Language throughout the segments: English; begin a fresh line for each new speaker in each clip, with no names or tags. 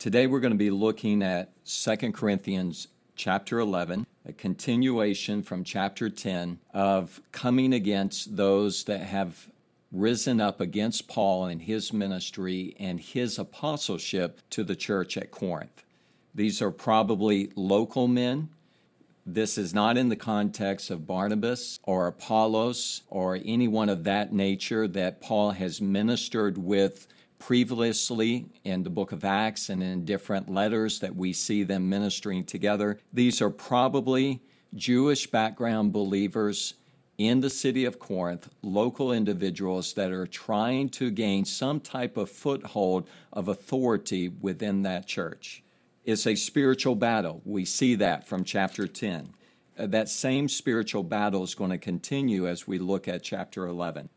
Today we're going to be looking at 2 Corinthians chapter 11, a continuation from chapter 10 of coming against those that have risen up against Paul and his ministry and his apostleship to the church at Corinth. These are probably local men this is not in the context of Barnabas or Apollos or anyone of that nature that Paul has ministered with previously in the book of Acts and in different letters that we see them ministering together. These are probably Jewish background believers in the city of Corinth, local individuals that are trying to gain some type of foothold of authority within that church. It's a spiritual battle. We see that from chapter 10. Uh, that same spiritual battle is going to continue as we look at chapter 11.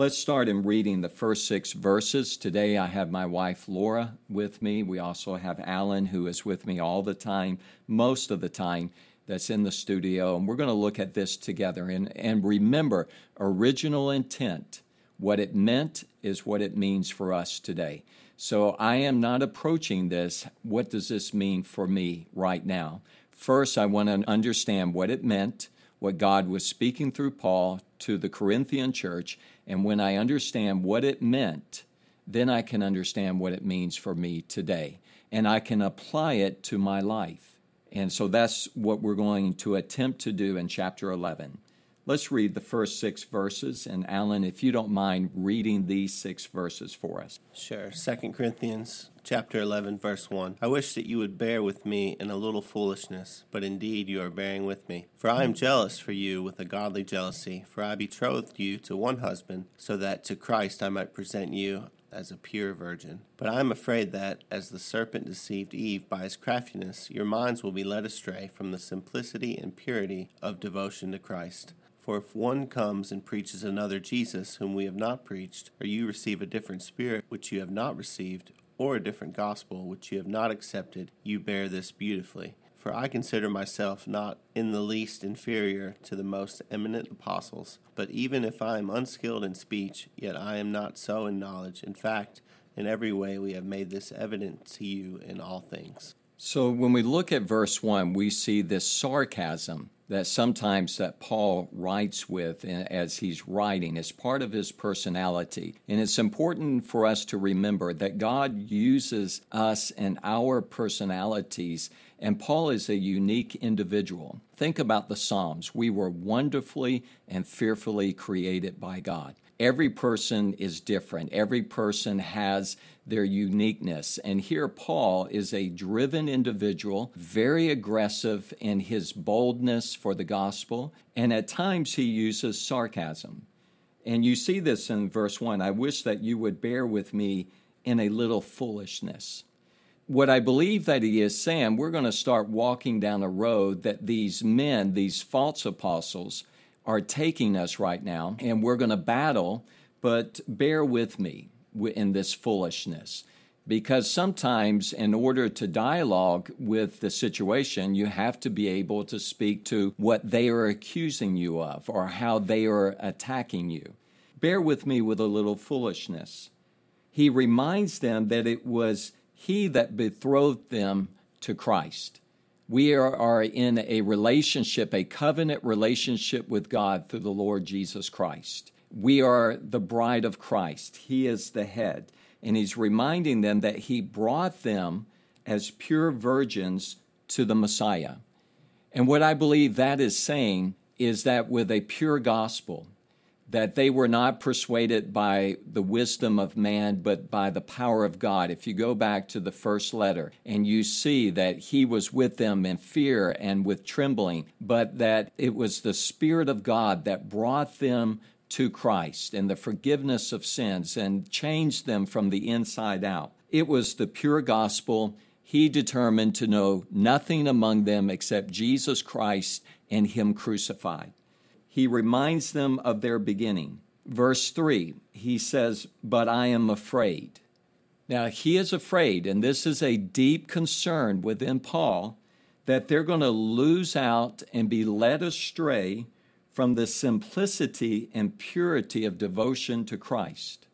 Let's start in reading the first six verses. Today I have my wife Laura with me. We also have Alan, who is with me all the time, most of the time, that's in the studio. And we're going to look at this together. And, and remember, original intent, what it meant is what it means for us today. So I am not approaching this. What does this mean for me right now? First, I want to understand what it meant, what God was speaking through Paul to the Corinthian church. And when I understand what it meant, then I can understand what it means for me today. And I can apply it to my life. And so that's what we're going to attempt to do in chapter 11. Let's read the first six verses. And Alan, if you don't mind reading these six verses for us.
Sure. Second Corinthians chapter 11 verse 1 I wish that you would bear with me in a little foolishness but indeed you are bearing with me for I am jealous for you with a godly jealousy for I betrothed you to one husband so that to Christ I might present you as a pure virgin. But I am afraid that, as the serpent deceived Eve by his craftiness, your minds will be led astray from the simplicity and purity of devotion to Christ. For if one comes and preaches another Jesus whom we have not preached, or you receive a different spirit which you have not received, or a different gospel which you have not accepted, you bear this beautifully. For I consider myself not in the least inferior to the most eminent apostles, but even if I am unskilled in speech, yet I am not so in knowledge. In fact, in every way we have made this evident to you in all things.
So when we look at verse 1, we see this sarcasm that sometimes that Paul writes with as he's writing as part of his personality. And it's important for us to remember that God uses us and our personalities and Paul is a unique individual. Think about the Psalms. We were wonderfully and fearfully created by God. Every person is different. Every person has their uniqueness. And here, Paul is a driven individual, very aggressive in his boldness for the gospel, and at times he uses sarcasm. And you see this in verse 1 I wish that you would bear with me in a little foolishness. What I believe that he is saying, we're going to start walking down a road that these men, these false apostles, are taking us right now, and we're going to battle, but bear with me in this foolishness. Because sometimes, in order to dialogue with the situation, you have to be able to speak to what they are accusing you of or how they are attacking you. Bear with me with a little foolishness. He reminds them that it was he that betrothed them to Christ. We are, are in a relationship, a covenant relationship with God through the Lord Jesus Christ. We are the bride of Christ, He is the head. And He's reminding them that He brought them as pure virgins to the Messiah. And what I believe that is saying is that with a pure gospel, that they were not persuaded by the wisdom of man, but by the power of God. If you go back to the first letter and you see that he was with them in fear and with trembling, but that it was the Spirit of God that brought them to Christ and the forgiveness of sins and changed them from the inside out. It was the pure gospel. He determined to know nothing among them except Jesus Christ and Him crucified. He reminds them of their beginning. Verse 3, he says, But I am afraid. Now, he is afraid, and this is a deep concern within Paul that they're going to lose out and be led astray from the simplicity and purity of devotion to Christ.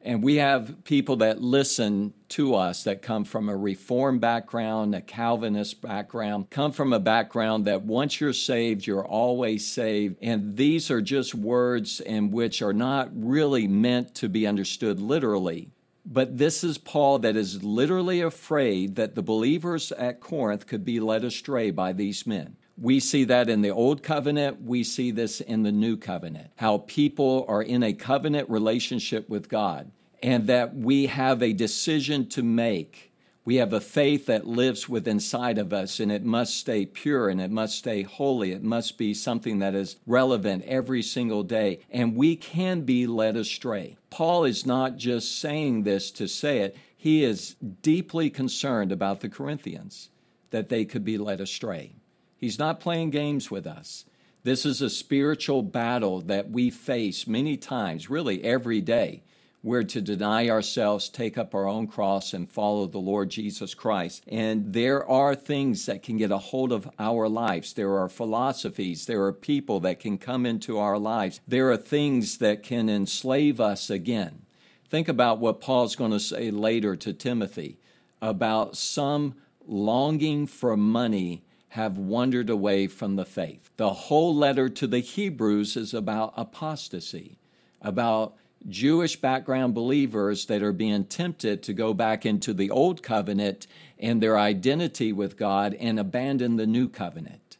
And we have people that listen to us that come from a Reformed background, a Calvinist background, come from a background that once you're saved, you're always saved. And these are just words in which are not really meant to be understood literally. But this is Paul that is literally afraid that the believers at Corinth could be led astray by these men. We see that in the Old Covenant. We see this in the New Covenant. How people are in a covenant relationship with God and that we have a decision to make. We have a faith that lives within inside of us and it must stay pure and it must stay holy. It must be something that is relevant every single day. And we can be led astray. Paul is not just saying this to say it, he is deeply concerned about the Corinthians that they could be led astray. He's not playing games with us. This is a spiritual battle that we face many times, really every day. We're to deny ourselves, take up our own cross, and follow the Lord Jesus Christ. And there are things that can get a hold of our lives. There are philosophies. There are people that can come into our lives. There are things that can enslave us again. Think about what Paul's going to say later to Timothy about some longing for money have wandered away from the faith. The whole letter to the Hebrews is about apostasy, about Jewish background believers that are being tempted to go back into the old covenant and their identity with God and abandon the new covenant.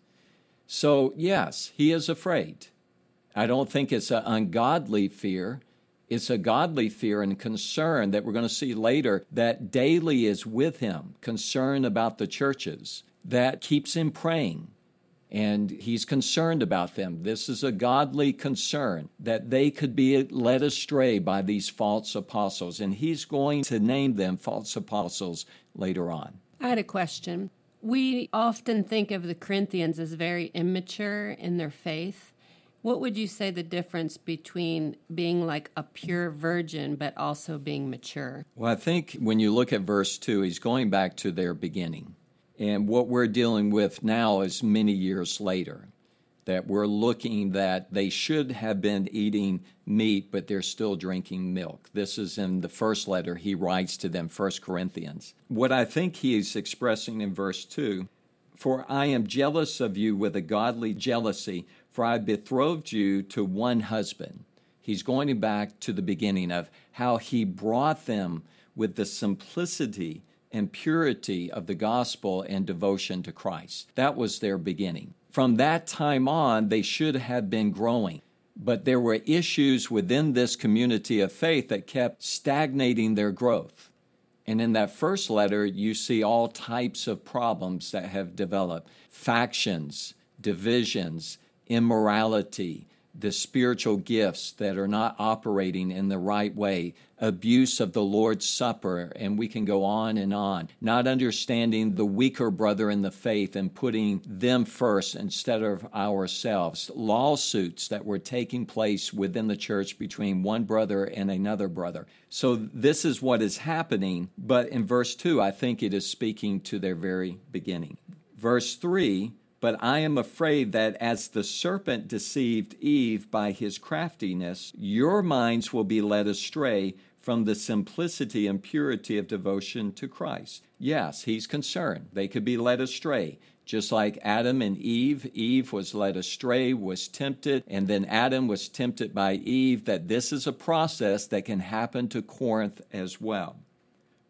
So, yes, he is afraid. I don't think it's an ungodly fear. It's a godly fear and concern that we're going to see later that daily is with him, concern about the churches that keeps him praying. And he's concerned about them. This is a godly concern that they could be led astray by these false apostles. And he's going to name them false apostles later on.
I had a question. We often think of the Corinthians as very immature in their faith. What would you say the difference between being like a pure virgin but also being mature?
Well, I think when you look at verse 2, he's going back to their beginning. And what we're dealing with now is many years later, that we're looking that they should have been eating meat, but they're still drinking milk. This is in the first letter he writes to them, 1 Corinthians. What I think he is expressing in verse 2 For I am jealous of you with a godly jealousy, for I betrothed you to one husband. He's going back to the beginning of how he brought them with the simplicity and purity of the gospel and devotion to Christ. That was their beginning. From that time on, they should have been growing. But there were issues within this community of faith that kept stagnating their growth. And in that first letter, you see all types of problems that have developed factions, divisions, immorality, the spiritual gifts that are not operating in the right way, abuse of the Lord's Supper, and we can go on and on. Not understanding the weaker brother in the faith and putting them first instead of ourselves. Lawsuits that were taking place within the church between one brother and another brother. So, this is what is happening, but in verse 2, I think it is speaking to their very beginning. Verse 3 but I am afraid that as the serpent deceived Eve by his craftiness, your minds will be led astray from the simplicity and purity of devotion to Christ. Yes, he's concerned. They could be led astray. Just like Adam and Eve, Eve was led astray, was tempted, and then Adam was tempted by Eve, that this is a process that can happen to Corinth as well.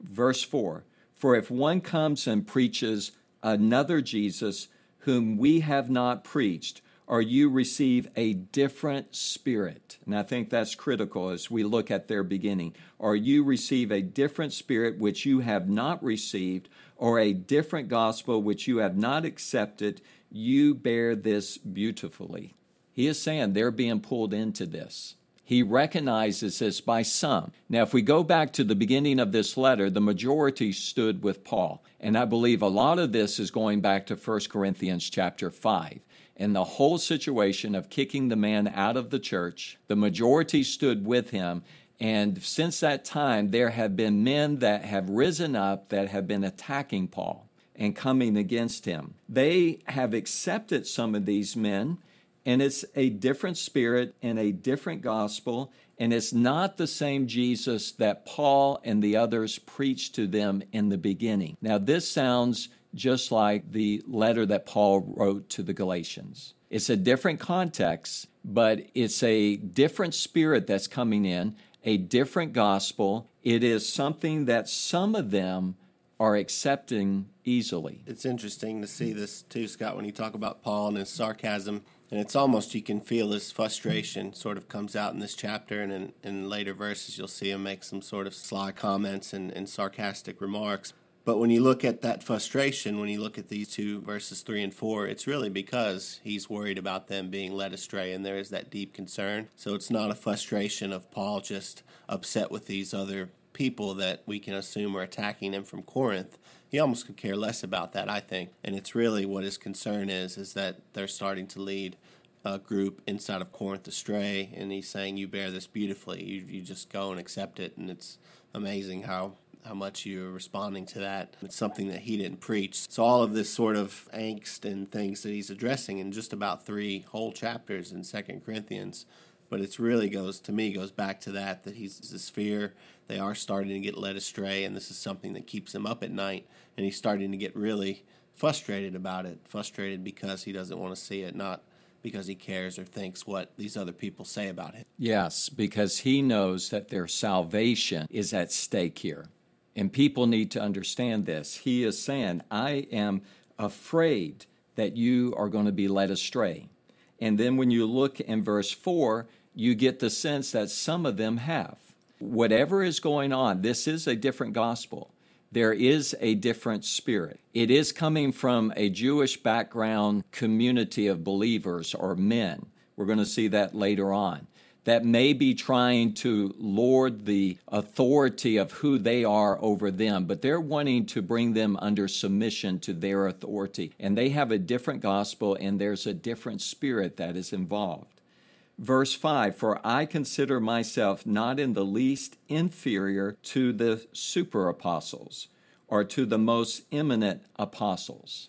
Verse 4 For if one comes and preaches another Jesus, whom we have not preached, or you receive a different spirit. And I think that's critical as we look at their beginning. Or you receive a different spirit which you have not received, or a different gospel which you have not accepted, you bear this beautifully. He is saying they're being pulled into this. He recognizes this by some. Now, if we go back to the beginning of this letter, the majority stood with Paul. And I believe a lot of this is going back to 1 Corinthians chapter 5 and the whole situation of kicking the man out of the church. The majority stood with him. And since that time, there have been men that have risen up that have been attacking Paul and coming against him. They have accepted some of these men and it's a different spirit and a different gospel, and it's not the same Jesus that Paul and the others preached to them in the beginning. Now, this sounds just like the letter that Paul wrote to the Galatians. It's a different context, but it's a different spirit that's coming in, a different gospel. It is something that some of them are accepting easily.
It's interesting to see this too, Scott, when you talk about Paul and his sarcasm and it's almost you can feel his frustration sort of comes out in this chapter and in, in later verses you'll see him make some sort of sly comments and, and sarcastic remarks. But when you look at that frustration when you look at these two verses three and four it's really because he's worried about them being led astray and there is that deep concern. So it's not a frustration of paul just upset with these other people that we can assume are attacking him from corinth he almost could care less about that, I think. And it's really what his concern is, is that they're starting to lead a group inside of Corinth astray, and he's saying, "You bear this beautifully. You you just go and accept it." And it's amazing how how much you're responding to that. It's something that he didn't preach. So all of this sort of angst and things that he's addressing in just about three whole chapters in Second Corinthians but it's really goes to me goes back to that that he's this fear. They are starting to get led astray and this is something that keeps him up at night and he's starting to get really frustrated about it frustrated because he doesn't want to see it not because he cares or thinks what these other people say about him.
Yes because he knows that their salvation is at stake here and people need to understand this. He is saying i am afraid that you are going to be led astray. And then when you look in verse 4 you get the sense that some of them have. Whatever is going on, this is a different gospel. There is a different spirit. It is coming from a Jewish background community of believers or men. We're going to see that later on. That may be trying to lord the authority of who they are over them, but they're wanting to bring them under submission to their authority. And they have a different gospel, and there's a different spirit that is involved. Verse 5 For I consider myself not in the least inferior to the super apostles or to the most eminent apostles.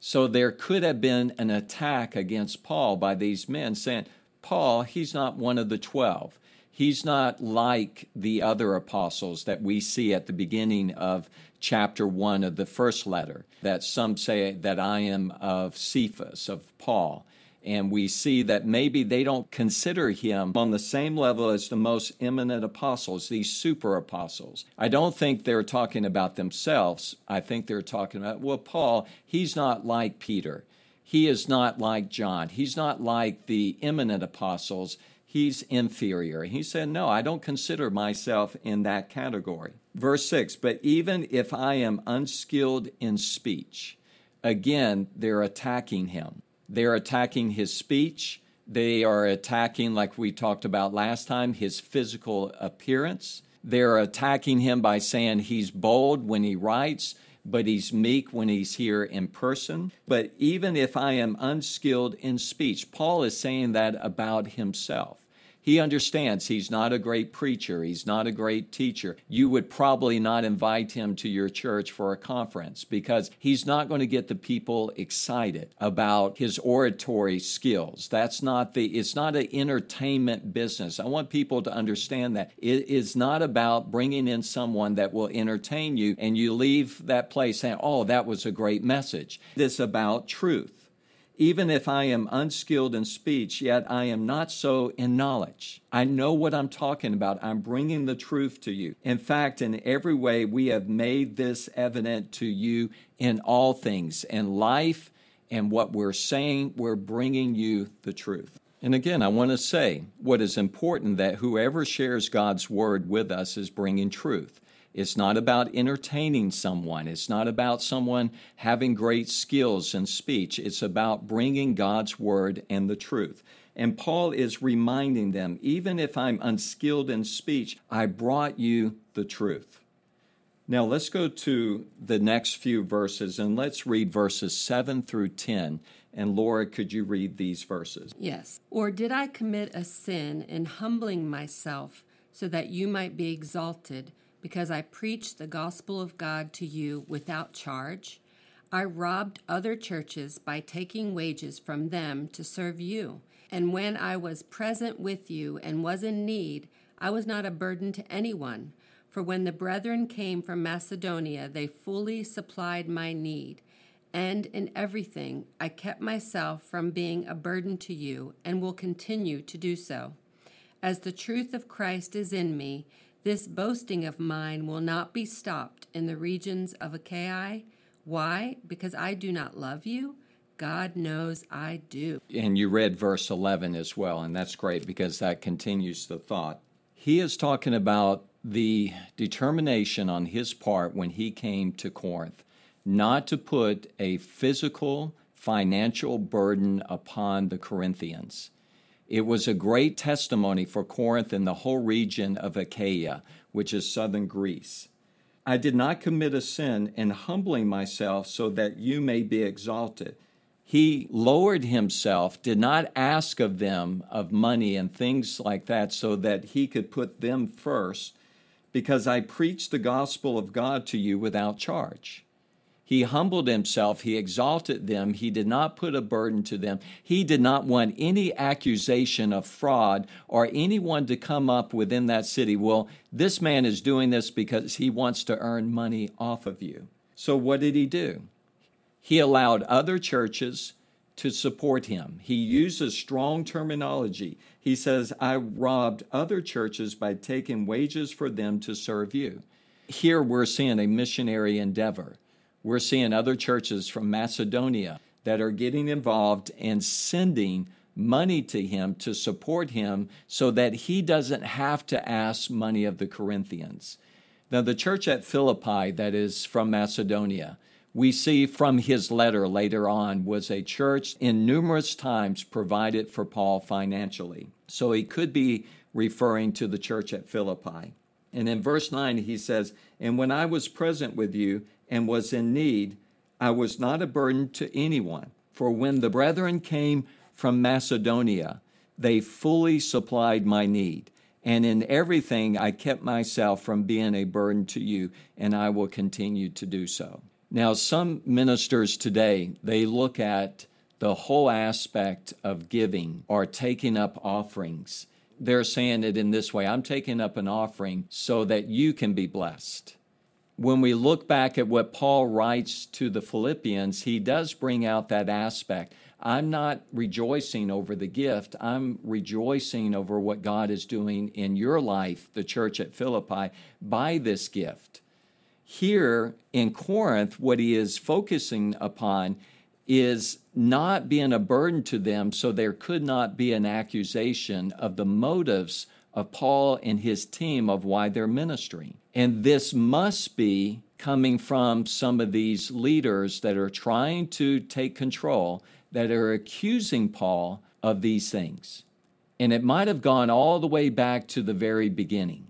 So there could have been an attack against Paul by these men saying, Paul, he's not one of the twelve. He's not like the other apostles that we see at the beginning of chapter 1 of the first letter, that some say that I am of Cephas, of Paul and we see that maybe they don't consider him on the same level as the most eminent apostles, these super apostles. I don't think they're talking about themselves. I think they're talking about, well, Paul, he's not like Peter. He is not like John. He's not like the eminent apostles. He's inferior. He said, No, I don't consider myself in that category. Verse 6 But even if I am unskilled in speech, again, they're attacking him. They're attacking his speech. They are attacking, like we talked about last time, his physical appearance. They're attacking him by saying he's bold when he writes, but he's meek when he's here in person. But even if I am unskilled in speech, Paul is saying that about himself. He understands he's not a great preacher, he's not a great teacher. You would probably not invite him to your church for a conference because he's not going to get the people excited about his oratory skills. That's not the it's not an entertainment business. I want people to understand that it is not about bringing in someone that will entertain you and you leave that place saying, "Oh, that was a great message." This about truth. Even if I am unskilled in speech, yet I am not so in knowledge. I know what I'm talking about. I'm bringing the truth to you. In fact, in every way, we have made this evident to you in all things, in life and what we're saying, we're bringing you the truth. And again, I want to say what is important that whoever shares God's word with us is bringing truth. It's not about entertaining someone. It's not about someone having great skills in speech. It's about bringing God's word and the truth. And Paul is reminding them, even if I'm unskilled in speech, I brought you the truth. Now let's go to the next few verses and let's read verses 7 through 10. And Laura, could you read these verses?
Yes. Or did I commit a sin in humbling myself so that you might be exalted because I preached the gospel of God to you without charge? I robbed other churches by taking wages from them to serve you. And when I was present with you and was in need, I was not a burden to anyone. For when the brethren came from Macedonia, they fully supplied my need. And in everything, I kept myself from being a burden to you and will continue to do so. As the truth of Christ is in me, this boasting of mine will not be stopped in the regions of Achaia. Why? Because I do not love you? God knows I do.
And you read verse 11 as well, and that's great because that continues the thought. He is talking about the determination on his part when he came to Corinth not to put a physical, financial burden upon the Corinthians. It was a great testimony for Corinth and the whole region of Achaia, which is southern Greece. I did not commit a sin in humbling myself so that you may be exalted. He lowered himself, did not ask of them of money and things like that so that he could put them first, because I preached the gospel of God to you without charge. He humbled himself. He exalted them. He did not put a burden to them. He did not want any accusation of fraud or anyone to come up within that city. Well, this man is doing this because he wants to earn money off of you. So, what did he do? He allowed other churches to support him. He uses strong terminology. He says, I robbed other churches by taking wages for them to serve you. Here we're seeing a missionary endeavor we're seeing other churches from Macedonia that are getting involved and sending money to him to support him so that he doesn't have to ask money of the Corinthians. Now, the church at Philippi, that is from Macedonia, we see from his letter later on, was a church in numerous times provided for Paul financially. So he could be referring to the church at Philippi. And in verse 9, he says, And when I was present with you, and was in need, I was not a burden to anyone. For when the brethren came from Macedonia, they fully supplied my need. And in everything, I kept myself from being a burden to you, and I will continue to do so. Now, some ministers today, they look at the whole aspect of giving or taking up offerings. They're saying it in this way I'm taking up an offering so that you can be blessed when we look back at what Paul writes to the Philippians, he does bring out that aspect. I'm not rejoicing over the gift, I'm rejoicing over what God is doing in your life, the church at Philippi, by this gift. Here in Corinth, what he is focusing upon is not being a burden to them, so there could not be an accusation of the motives of Paul and his team of why they're ministering. And this must be coming from some of these leaders that are trying to take control, that are accusing Paul of these things. And it might have gone all the way back to the very beginning.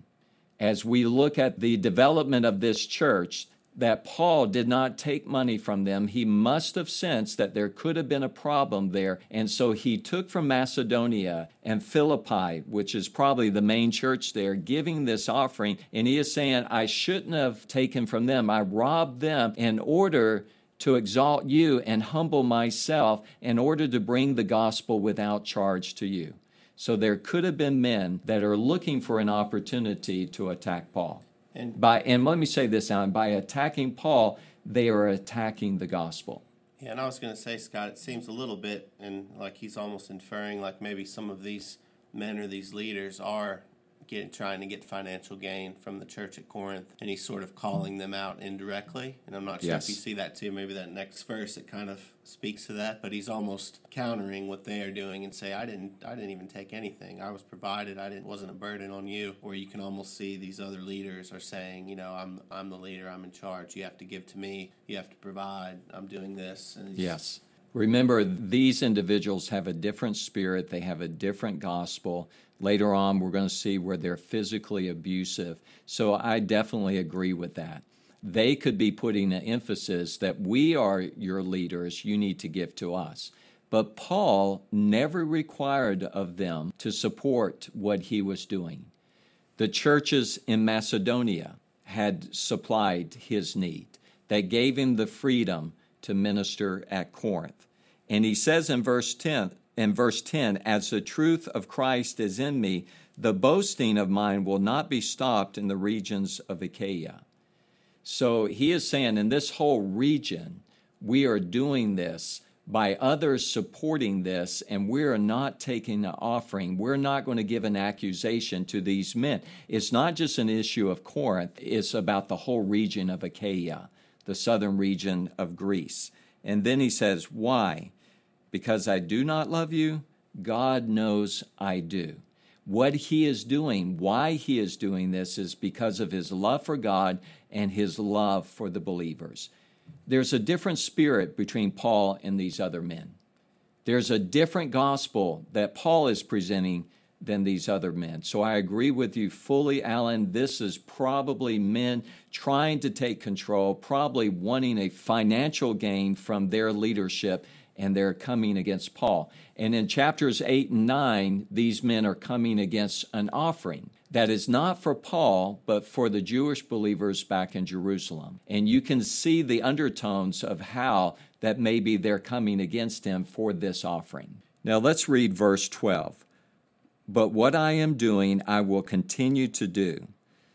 As we look at the development of this church, that Paul did not take money from them. He must have sensed that there could have been a problem there. And so he took from Macedonia and Philippi, which is probably the main church there, giving this offering. And he is saying, I shouldn't have taken from them. I robbed them in order to exalt you and humble myself in order to bring the gospel without charge to you. So there could have been men that are looking for an opportunity to attack Paul. And by and let me say this, Alan, by attacking Paul, they are attacking the gospel.
Yeah, and I was going to say, Scott, it seems a little bit, and like he's almost inferring, like maybe some of these men or these leaders are getting trying to get financial gain from the church at Corinth, and he's sort of calling them out indirectly. And I'm not sure yes. if you see that too. Maybe that next verse it kind of speaks to that, but he's almost countering what they are doing and say, "I didn't, I didn't even take anything. I was provided. I didn't, wasn't a burden on you." Or you can almost see these other leaders are saying, "You know, I'm, I'm the leader. I'm in charge. You have to give to me. You have to provide. I'm doing this."
And yes. Remember, these individuals have a different spirit, they have a different gospel. Later on, we're going to see where they're physically abusive. So I definitely agree with that. They could be putting an emphasis that we are your leaders, you need to give to us. But Paul never required of them to support what he was doing. The churches in Macedonia had supplied his need, they gave him the freedom to minister at Corinth. And he says in verse 10, in verse 10, as the truth of Christ is in me, the boasting of mine will not be stopped in the regions of Achaia. So he is saying in this whole region, we are doing this by others supporting this, and we're not taking an offering. We're not going to give an accusation to these men. It's not just an issue of Corinth, it's about the whole region of Achaia, the southern region of Greece. And then he says, Why? Because I do not love you? God knows I do. What he is doing, why he is doing this, is because of his love for God and his love for the believers there's a different spirit between Paul and these other men. There's a different gospel that Paul is presenting than these other men. So I agree with you fully, Alan. This is probably men trying to take control, probably wanting a financial gain from their leadership, and they're coming against Paul. And in chapters 8 and 9, these men are coming against an offering that is not for Paul, but for the Jewish believers back in Jerusalem. And you can see the undertones of how that maybe they're coming against him for this offering. Now let's read verse 12. But what I am doing, I will continue to do,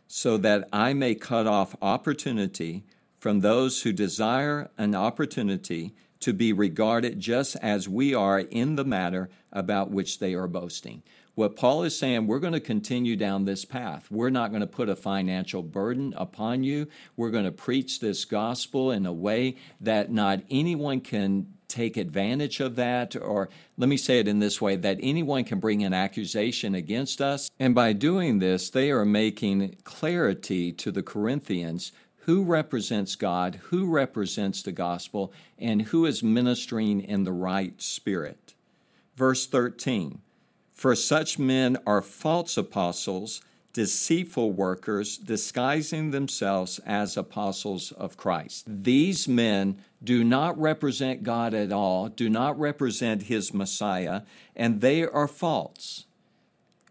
so that I may cut off opportunity from those who desire an opportunity to be regarded just as we are in the matter about which they are boasting. What Paul is saying, we're going to continue down this path. We're not going to put a financial burden upon you. We're going to preach this gospel in a way that not anyone can take advantage of that, or let me say it in this way that anyone can bring an accusation against us. And by doing this, they are making clarity to the Corinthians who represents God, who represents the gospel, and who is ministering in the right spirit. Verse 13 for such men are false apostles, deceitful workers, disguising themselves as apostles of Christ. These men do not represent God at all, do not represent his Messiah, and they are false.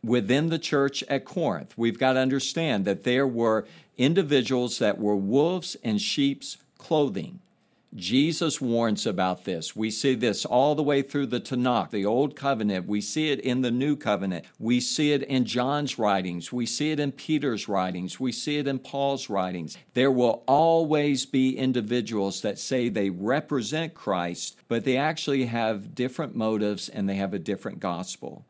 Within the church at Corinth, we've got to understand that there were individuals that were wolves in sheep's clothing. Jesus warns about this. We see this all the way through the Tanakh, the Old Covenant. We see it in the New Covenant. We see it in John's writings. We see it in Peter's writings. We see it in Paul's writings. There will always be individuals that say they represent Christ, but they actually have different motives and they have a different gospel.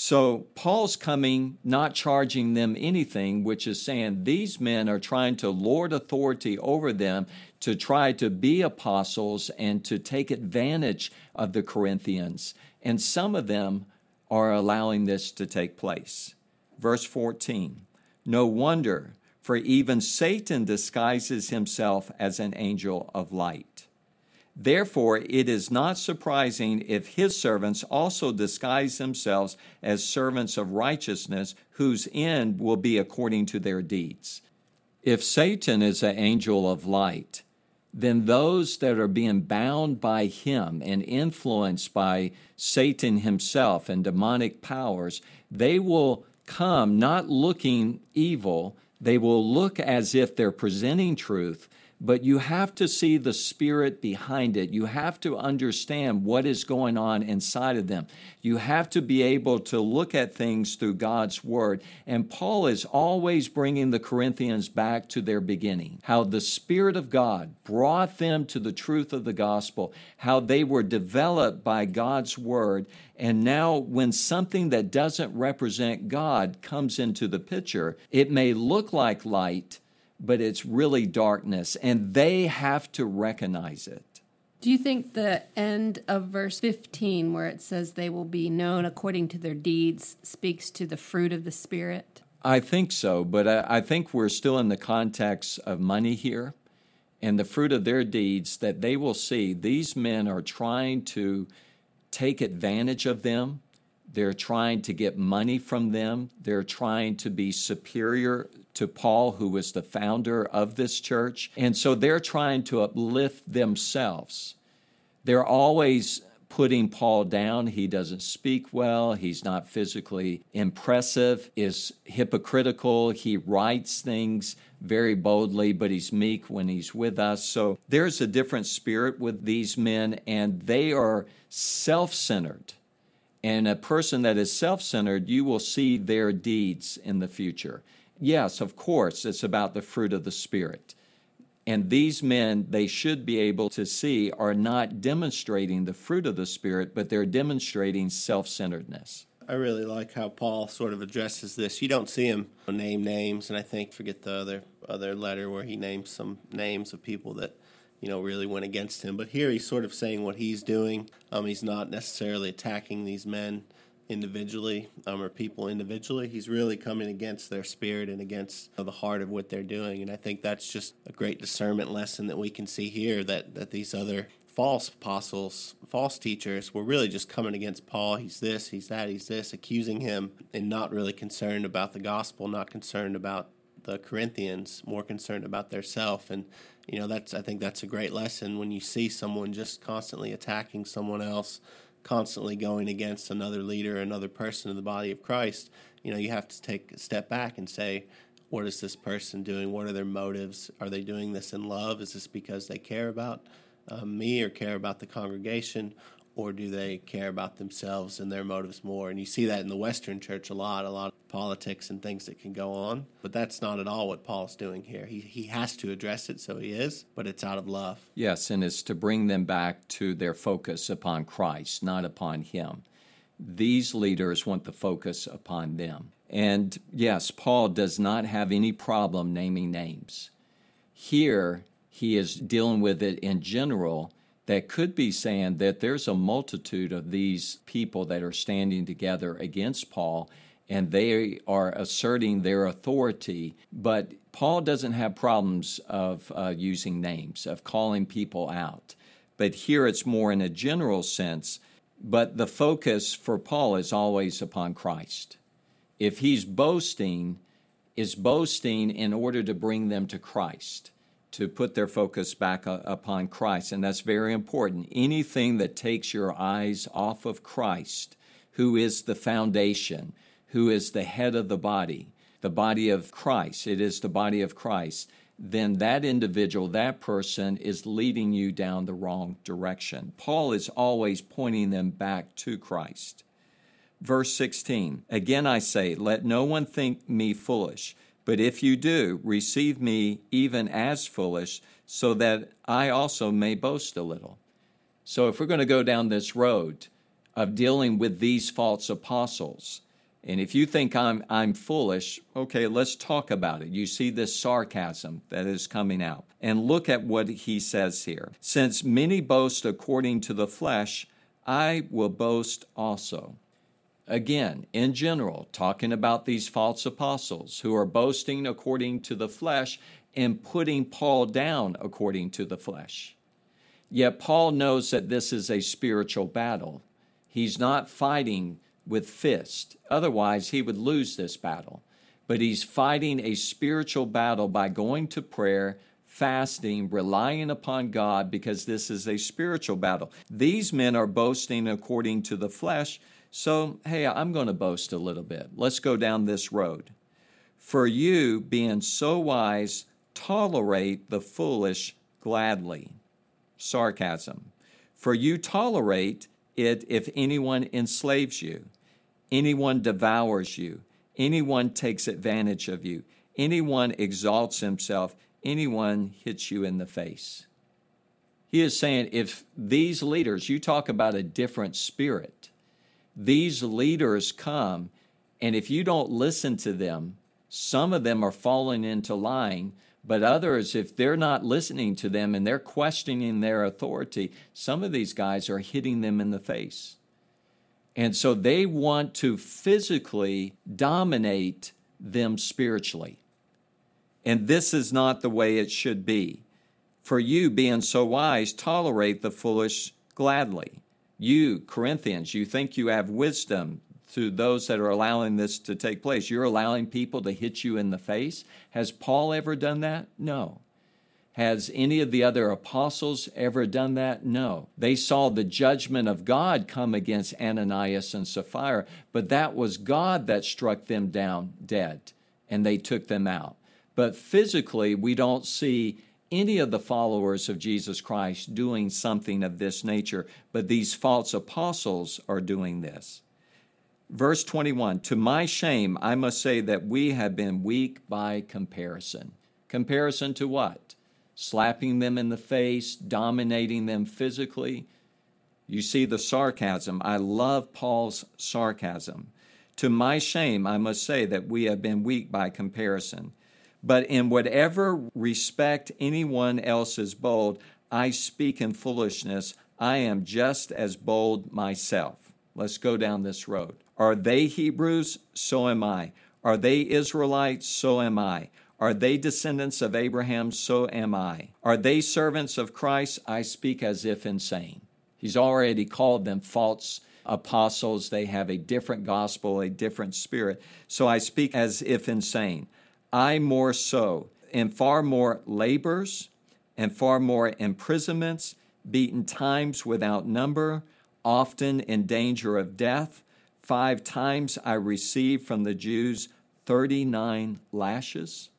So Paul's coming, not charging them anything, which is saying these men are trying to lord authority over them to try to be apostles and to take advantage of the Corinthians. And some of them are allowing this to take place. Verse 14 No wonder, for even Satan disguises himself as an angel of light. Therefore, it is not surprising if his servants also disguise themselves as servants of righteousness, whose end will be according to their deeds. If Satan is an angel of light, then those that are being bound by him and influenced by Satan himself and demonic powers, they will come not looking evil, they will look as if they're presenting truth, but you have to see the spirit behind it. You have to understand what is going on inside of them. You have to be able to look at things through God's word. And Paul is always bringing the Corinthians back to their beginning how the Spirit of God brought them to the truth of the gospel, how they were developed by God's word. And now, when something that doesn't represent God comes into the picture, it may look like light but it's really darkness, and they have to recognize it.
Do you think the end of verse 15, where it says they will be known according to their deeds, speaks to the fruit of the Spirit?
I think so, but I, I think we're still in the context of money here. and the fruit of their deeds that they will see these men are trying to take advantage of them. They're trying to get money from them. They're trying to be superior to Paul, who was the founder of this church. And so they're trying to uplift themselves. They're always putting Paul down. He doesn't speak well. He's not physically impressive, is hypocritical. He writes things very boldly, but he's meek when he's with us. So there's a different spirit with these men, and they are self centered. And a person that is self centered, you will see their deeds in the future. Yes, of course, it's about the fruit of the Spirit. And these men, they should be able to see, are not demonstrating the fruit of the Spirit, but they're demonstrating self centeredness.
I really like how Paul sort of addresses this. You don't see him name names, and I think forget the other other letter where he names some names of people that you know really went against him. But here he's sort of saying what he's doing. Um, he's not necessarily attacking these men individually um, or people individually. He's really coming against their spirit and against the heart of what they're doing. And I think that's just a great discernment lesson that we can see here that, that these other false apostles, false teachers were really just coming against Paul. He's this, he's that, he's this, accusing him and not really concerned about the gospel, not concerned about the Corinthians, more concerned about their self. And you know, that's I think that's a great lesson when you see someone just constantly attacking someone else constantly going against another leader, another person in the body of Christ, you know, you have to take a step back and say, what is this person doing? What are their motives? Are they doing this in love? Is this because they care about uh, me or care about the congregation? or do they care about themselves and their motives more? And you see that in the Western church a lot, a lot politics and things that can go on. But that's not at all what Paul's doing here. He, he has to address it, so he is, but it's out of love.
Yes, and it's to bring them back to their focus upon Christ, not upon him. These leaders want the focus upon them. And yes, Paul does not have any problem naming names. Here, he is dealing with it in general that could be saying that there's a multitude of these people that are standing together against Paul and they are asserting their authority. But Paul doesn't have problems of uh, using names, of calling people out. But here it's more in a general sense. But the focus for Paul is always upon Christ. If he's boasting, is boasting in order to bring them to Christ to put their focus back upon Christ. And that's very important. Anything that takes your eyes off of Christ, who is the foundation, who is the head of the body, the body of Christ, it is the body of Christ, then that individual, that person is leading you down the wrong direction. Paul is always pointing them back to Christ. Verse 16 Again I say, let no one think me foolish. But if you do, receive me even as foolish, so that I also may boast a little. So, if we're going to go down this road of dealing with these false apostles, and if you think I'm, I'm foolish, okay, let's talk about it. You see this sarcasm that is coming out. And look at what he says here. Since many boast according to the flesh, I will boast also. Again, in general, talking about these false apostles who are boasting according to the flesh and putting Paul down according to the flesh. Yet Paul knows that this is a spiritual battle. He's not fighting with fist, otherwise, he would lose this battle. But he's fighting a spiritual battle by going to prayer, fasting, relying upon God, because this is a spiritual battle. These men are boasting according to the flesh so, hey, I'm going to boast a little bit. Let's go down this road. For you, being so wise, tolerate the foolish gladly. Sarcasm. For you tolerate it if anyone enslaves you, anyone devours you, anyone takes advantage of you, anyone exalts himself, anyone hits you in the face. He is saying if these leaders, you talk about a different spirit, these leaders come, and if you don't listen to them, some of them are falling into lying, but others, if they're not listening to them and they're questioning their authority, some of these guys are hitting them in the face. And so they want to physically dominate them spiritually. And this is not the way it should be. For you, being so wise, tolerate the foolish gladly. You, Corinthians, you think you have wisdom to those that are allowing this to take place. You're allowing people to hit you in the face. Has Paul ever done that? No. Has any of the other apostles ever done that? No. They saw the judgment of God come against Ananias and Sapphira, but that was God that struck them down dead and they took them out. But physically, we don't see any of the followers of Jesus Christ doing something of this nature, but these false apostles are doing this. Verse 21 To my shame, I must say that we have been weak by comparison. Comparison to what? Slapping them in the face, dominating them physically. You see the sarcasm. I love Paul's sarcasm. To my shame, I must say that we have been weak by comparison. But in whatever respect anyone else is bold, I speak in foolishness. I am just as bold myself. Let's go down this road. Are they Hebrews? So am I. Are they Israelites? So am I. Are they descendants of Abraham? So am I. Are they servants of Christ? I speak as if insane. He's already called them false apostles. They have a different gospel, a different spirit. So I speak as if insane. I more so, in far more labors and far more imprisonments, beaten times without number, often in danger of death. Five times I received from the Jews 39 lashes.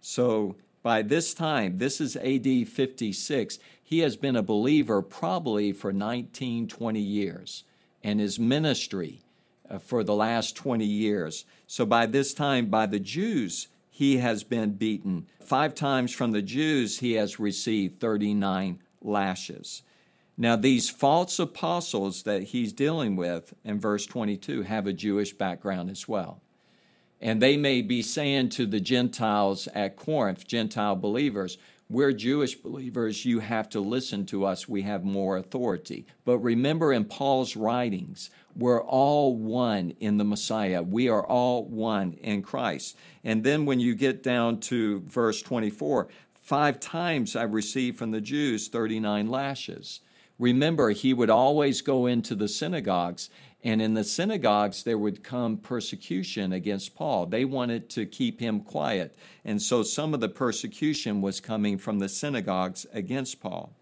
So by this time, this is AD 56, he has been a believer probably for 19, 20 years, and his ministry uh, for the last 20 years. So by this time, by the Jews, he has been beaten. Five times from the Jews, he has received 39 lashes. Now, these false apostles that he's dealing with in verse 22 have a Jewish background as well. And they may be saying to the Gentiles at Corinth, Gentile believers, we're Jewish believers, you have to listen to us, we have more authority. But remember in Paul's writings, we're all one in the Messiah. We are all one in Christ. And then when you get down to verse 24, five times I received from the Jews 39 lashes. Remember, he would always go into the synagogues and in the synagogues, there would come persecution against Paul. They wanted to keep him quiet. And so some of the persecution was coming from the synagogues against Paul.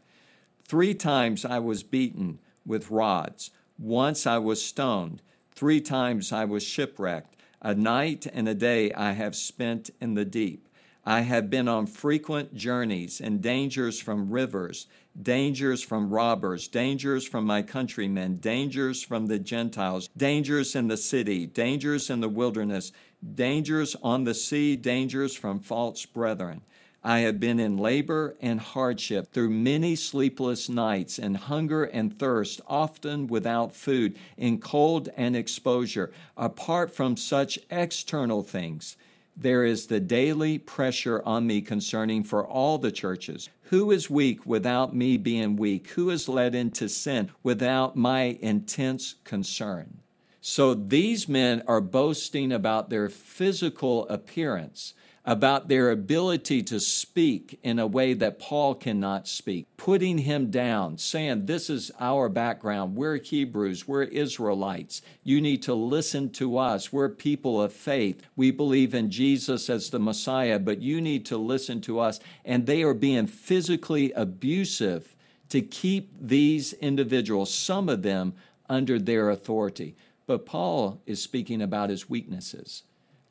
Three times I was beaten with rods. Once I was stoned. Three times I was shipwrecked. A night and a day I have spent in the deep. I have been on frequent journeys and dangers from rivers dangers from robbers, dangers from my countrymen, dangers from the Gentiles, dangers in the city, dangers in the wilderness, dangers on the sea, dangers from false brethren. I have been in labor and hardship through many sleepless nights, and hunger and thirst, often without food, in cold and exposure, apart from such external things there is the daily pressure on me concerning for all the churches. Who is weak without me being weak? Who is led into sin without my intense concern? So these men are boasting about their physical appearance about their ability to speak in a way that Paul cannot speak, putting him down, saying, This is our background. We're Hebrews, we're Israelites. You need to listen to us. We're people of faith. We believe in Jesus as the Messiah, but you need to listen to us. And they are being physically abusive to keep these individuals, some of them, under their authority. But Paul is speaking about his weaknesses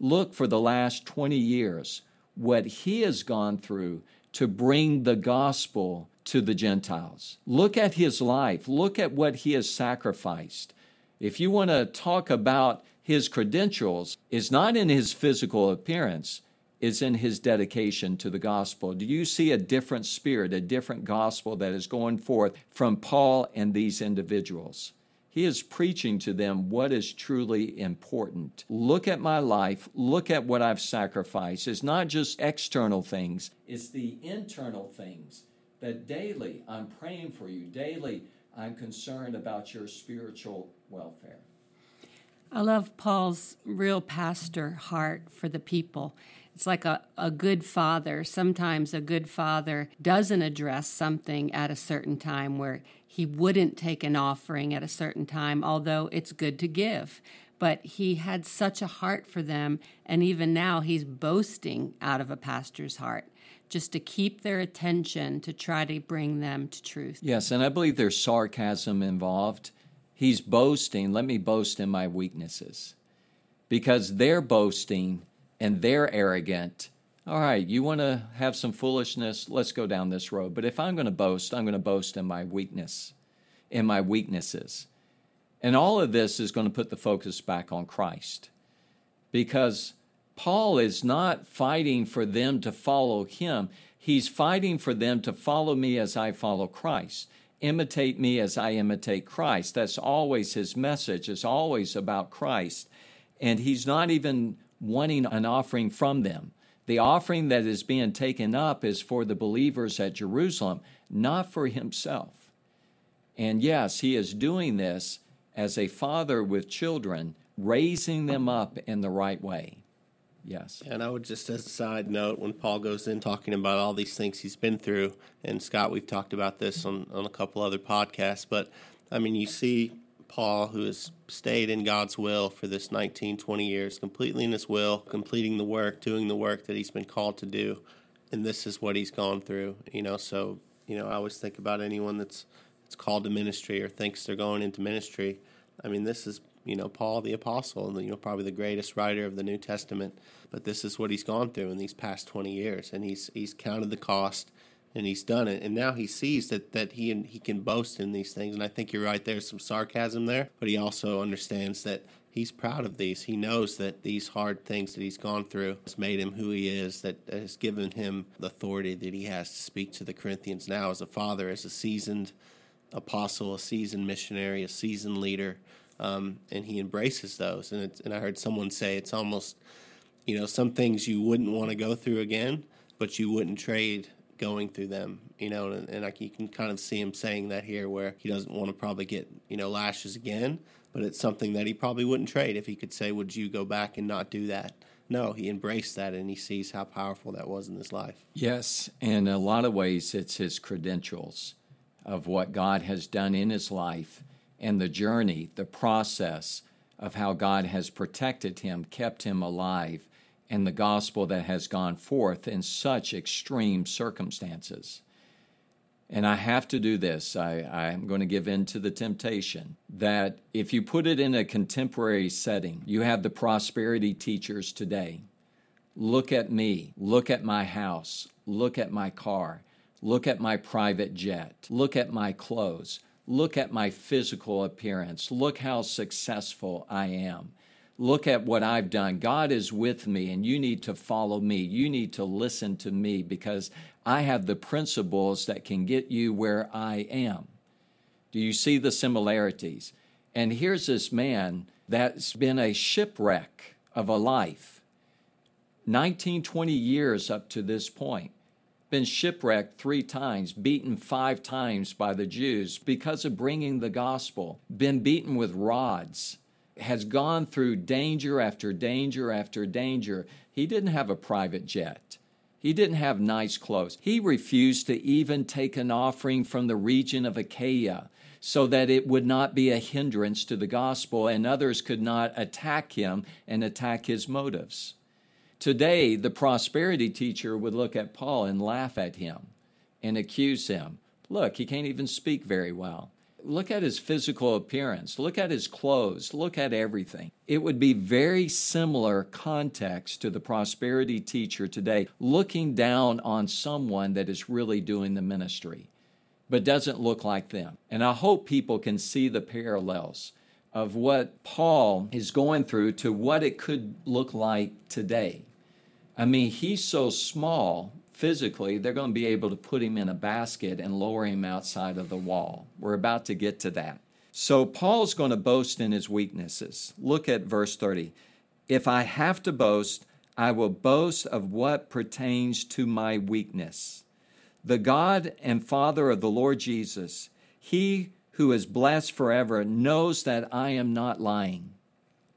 look for the last 20 years what he has gone through to bring the gospel to the Gentiles. Look at his life, look at what he has sacrificed. If you want to talk about his credentials, it's not in his physical appearance, it's in his dedication to the gospel. Do you see a different spirit, a different gospel that is going forth from Paul and these individuals? He is preaching to them what is truly important. Look at my life. Look at what I've sacrificed. It's not just external things, it's the internal things that daily I'm praying for you. Daily I'm concerned about your spiritual welfare.
I love Paul's real pastor heart for the people. It's like a, a good father. Sometimes a good father doesn't address something at a certain time where he wouldn't take an offering at a certain time, although it's good to give. But he had such a heart for them, and even now he's boasting out of a pastor's heart just to keep their attention to try to bring them to truth.
Yes, and I believe there's sarcasm involved. He's boasting, let me boast in my weaknesses. Because they're boasting and they're arrogant. All right, you want to have some foolishness? Let's go down this road. But if I'm going to boast, I'm going to boast in my weakness, in my weaknesses. And all of this is going to put the focus back on Christ. Because Paul is not fighting for them to follow him, he's fighting for them to follow me as I follow Christ. Imitate me as I imitate Christ. That's always his message. It's always about Christ. And he's not even wanting an offering from them. The offering that is being taken up is for the believers at Jerusalem, not for himself. And yes, he is doing this as a father with children, raising them up in the right way. Yes.
And I would just, as a side note, when Paul goes in talking about all these things he's been through, and Scott, we've talked about this on, on a couple other podcasts, but I mean, you see Paul, who has stayed in God's will for this 19, 20 years, completely in his will, completing the work, doing the work that he's been called to do. And this is what he's gone through, you know. So, you know, I always think about anyone that's, that's called to ministry or thinks they're going into ministry. I mean, this is, you know, Paul the Apostle, and, you know, probably the greatest writer of the New Testament. But this is what he's gone through in these past 20 years. And he's, he's counted the cost and he's done it. And now he sees that that he he can boast in these things. And I think you're right. There's some sarcasm there, but he also understands that he's proud of these. He knows that these hard things that he's gone through has made him who he is. That has given him the authority that he has to speak to the Corinthians now as a father, as a seasoned apostle, a seasoned missionary, a seasoned leader. Um, and he embraces those. And and I heard someone say it's almost, you know, some things you wouldn't want to go through again, but you wouldn't trade going through them, you know, and, and you can kind of see him saying that here, where he doesn't want to probably get you know lashes again, but it's something that he probably wouldn't trade if he could say, "Would you go back and not do that?" No, he embraced that, and he sees how powerful that was in his life.
Yes, in a lot of ways, it's his credentials of what God has done in his life and the journey, the process of how God has protected him, kept him alive and the gospel that has gone forth in such extreme circumstances. And I have to do this. I, I'm going to give in to the temptation that if you put it in a contemporary setting, you have the prosperity teachers today. Look at me. Look at my house. Look at my car. Look at my private jet. Look at my clothes. Look at my physical appearance. Look how successful I am. Look at what I've done. God is with me, and you need to follow me. You need to listen to me because I have the principles that can get you where I am. Do you see the similarities? And here's this man that's been a shipwreck of a life 19, 20 years up to this point. Been shipwrecked three times, beaten five times by the Jews because of bringing the gospel, been beaten with rods has gone through danger after danger after danger. He didn't have a private jet. He didn't have nice clothes. He refused to even take an offering from the region of Achaia so that it would not be a hindrance to the gospel and others could not attack him and attack his motives. Today, the prosperity teacher would look at Paul and laugh at him and accuse him. Look, he can't even speak very well look at his physical appearance, look at his clothes, look at everything. It would be very similar context to the prosperity teacher today, looking down on someone that is really doing the ministry, but doesn't look like them. And I hope people can see the parallels of what Paul is going through to what it could look like today. I mean, he's so small physically, they're going to be able to put him in a basket and lower him outside of the wall. We're about to get to that. So, Paul's going to boast in his weaknesses. Look at verse 30. If I have to boast, I will boast of what pertains to my weakness. The God and Father of the Lord Jesus, He who is blessed forever, knows that I am not lying.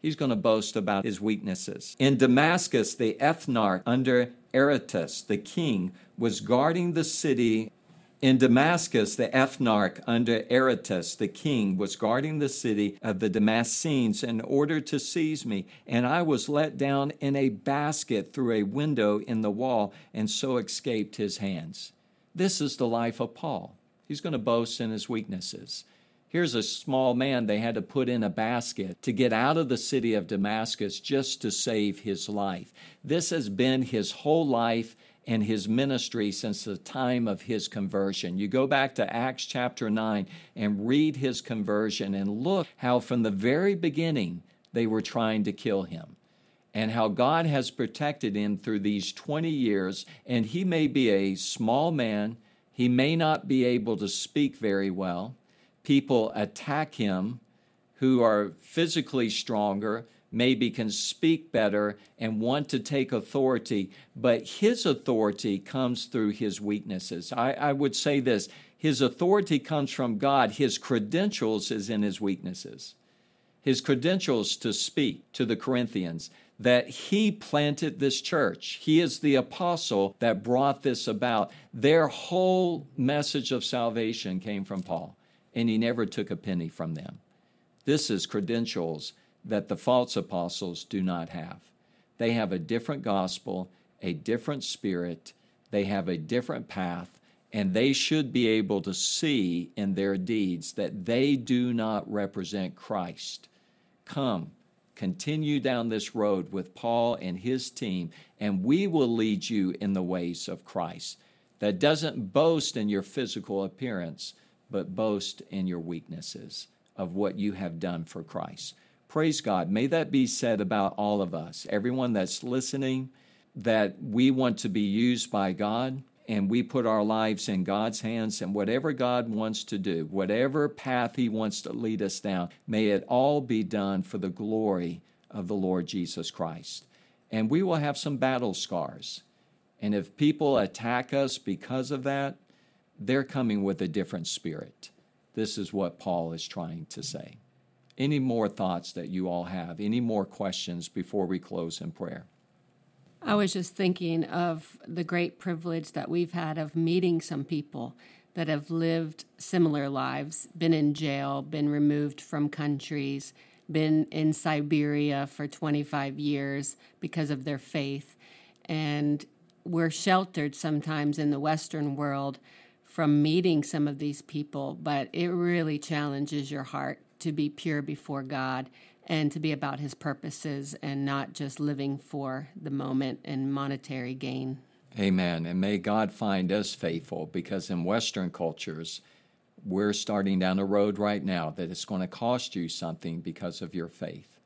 He's going to boast about his weaknesses. In Damascus, the ethnarch under Aretas, the king, was guarding the city in Damascus, the ethnarch under Aretas, the king, was guarding the city of the Damascenes in order to seize me, and I was let down in a basket through a window in the wall, and so escaped his hands. This is the life of Paul. He's going to boast in his weaknesses. Here's a small man they had to put in a basket to get out of the city of Damascus just to save his life. This has been his whole life and his ministry since the time of his conversion. You go back to Acts chapter 9 and read his conversion and look how from the very beginning they were trying to kill him and how God has protected him through these 20 years. And he may be a small man, he may not be able to speak very well. People attack him who are physically stronger maybe can speak better and want to take authority, but his authority comes through his weaknesses. I, I, would say this his authority comes from God, his credentials is in his weaknesses. His credentials to speak to the Corinthians that he planted this church. He is the apostle that brought this about. Their whole message of salvation came from Paul, and he never took a penny from them. This is credentials that the false apostles do not have. They have a different gospel, a different spirit, they have a different path, and they should be able to see in their deeds that they do not represent Christ. Come, continue down this road with Paul and his team, and we will lead you in the ways of Christ. That doesn't boast in your physical appearance, but boast in your weaknesses of what you have done for Christ. Praise God. May that be said about all of us, everyone that's listening, that we want to be used by God and we put our lives in God's hands and whatever God wants to do, whatever path He wants to lead us down, may it all be done for the glory of the Lord Jesus Christ. And we will have some battle scars. And if people attack us because of that, they're coming with a different spirit. This is what Paul is trying to say. Any more thoughts that you all have? Any more questions before we close in prayer?
I was just thinking of the great privilege that we've had of meeting some people that have lived similar lives, been in jail, been removed from countries, been in Siberia for 25 years because of their faith. And we're sheltered sometimes in the Western world from meeting some of these people, but it really challenges your heart to be pure before God and to be about his purposes and not just living for the moment and monetary gain.
Amen. And may God find us faithful because in Western cultures, we're starting down a road right now that it's going to cost you something because of your faith.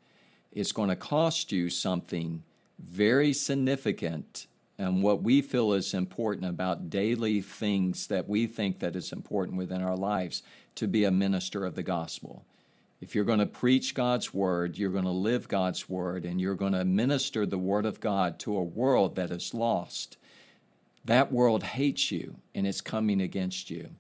It's going to cost you something very significant and what we feel is important about daily things that we think that is important within our lives to be a minister of the gospel. If you're going to preach God's word, you're going to live God's word, and you're going to minister the word of God to a world that is lost, that world hates you and is coming against you,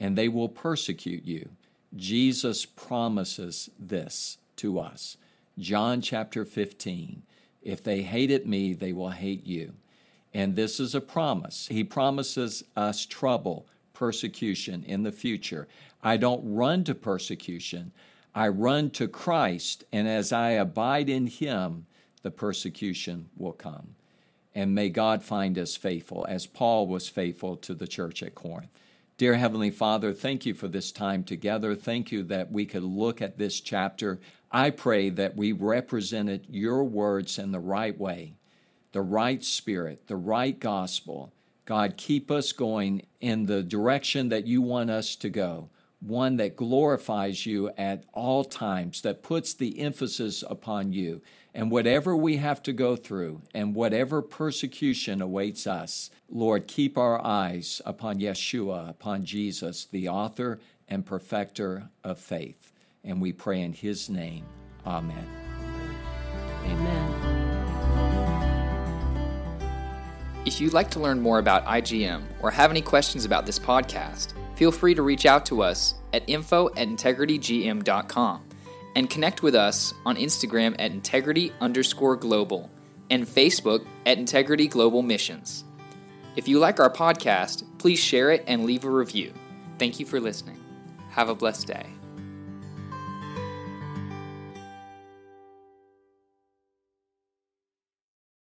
and they will persecute you. Jesus promises this to us. John chapter 15 If they hated me, they will hate you. And this is a promise. He promises us trouble, persecution in the future. I don't run to persecution. I run to Christ, and as I abide in Him, the persecution will come. And may God find us faithful, as Paul was faithful to the church at Corinth. Dear Heavenly Father, thank you for this time together. Thank you that we could look at this chapter. I pray that we represented your words in the right way, the right spirit, the right gospel. God, keep us going in the direction that you want us to go one that glorifies you at all times, that puts the emphasis upon you. And whatever we have to go through and whatever persecution awaits us, Lord, keep our eyes upon Yeshua, upon Jesus, the author and perfecter of faith. And we pray in his name. Amen.
Amen.
If you'd like to learn more about IGM or have any questions about this podcast, feel free to reach out to us at info at integritygm.com. and connect with us on Instagram at integrity underscore global and Facebook at Integrity Global Missions. If you like our podcast, please share it and leave a review. Thank you for listening. Have a blessed day.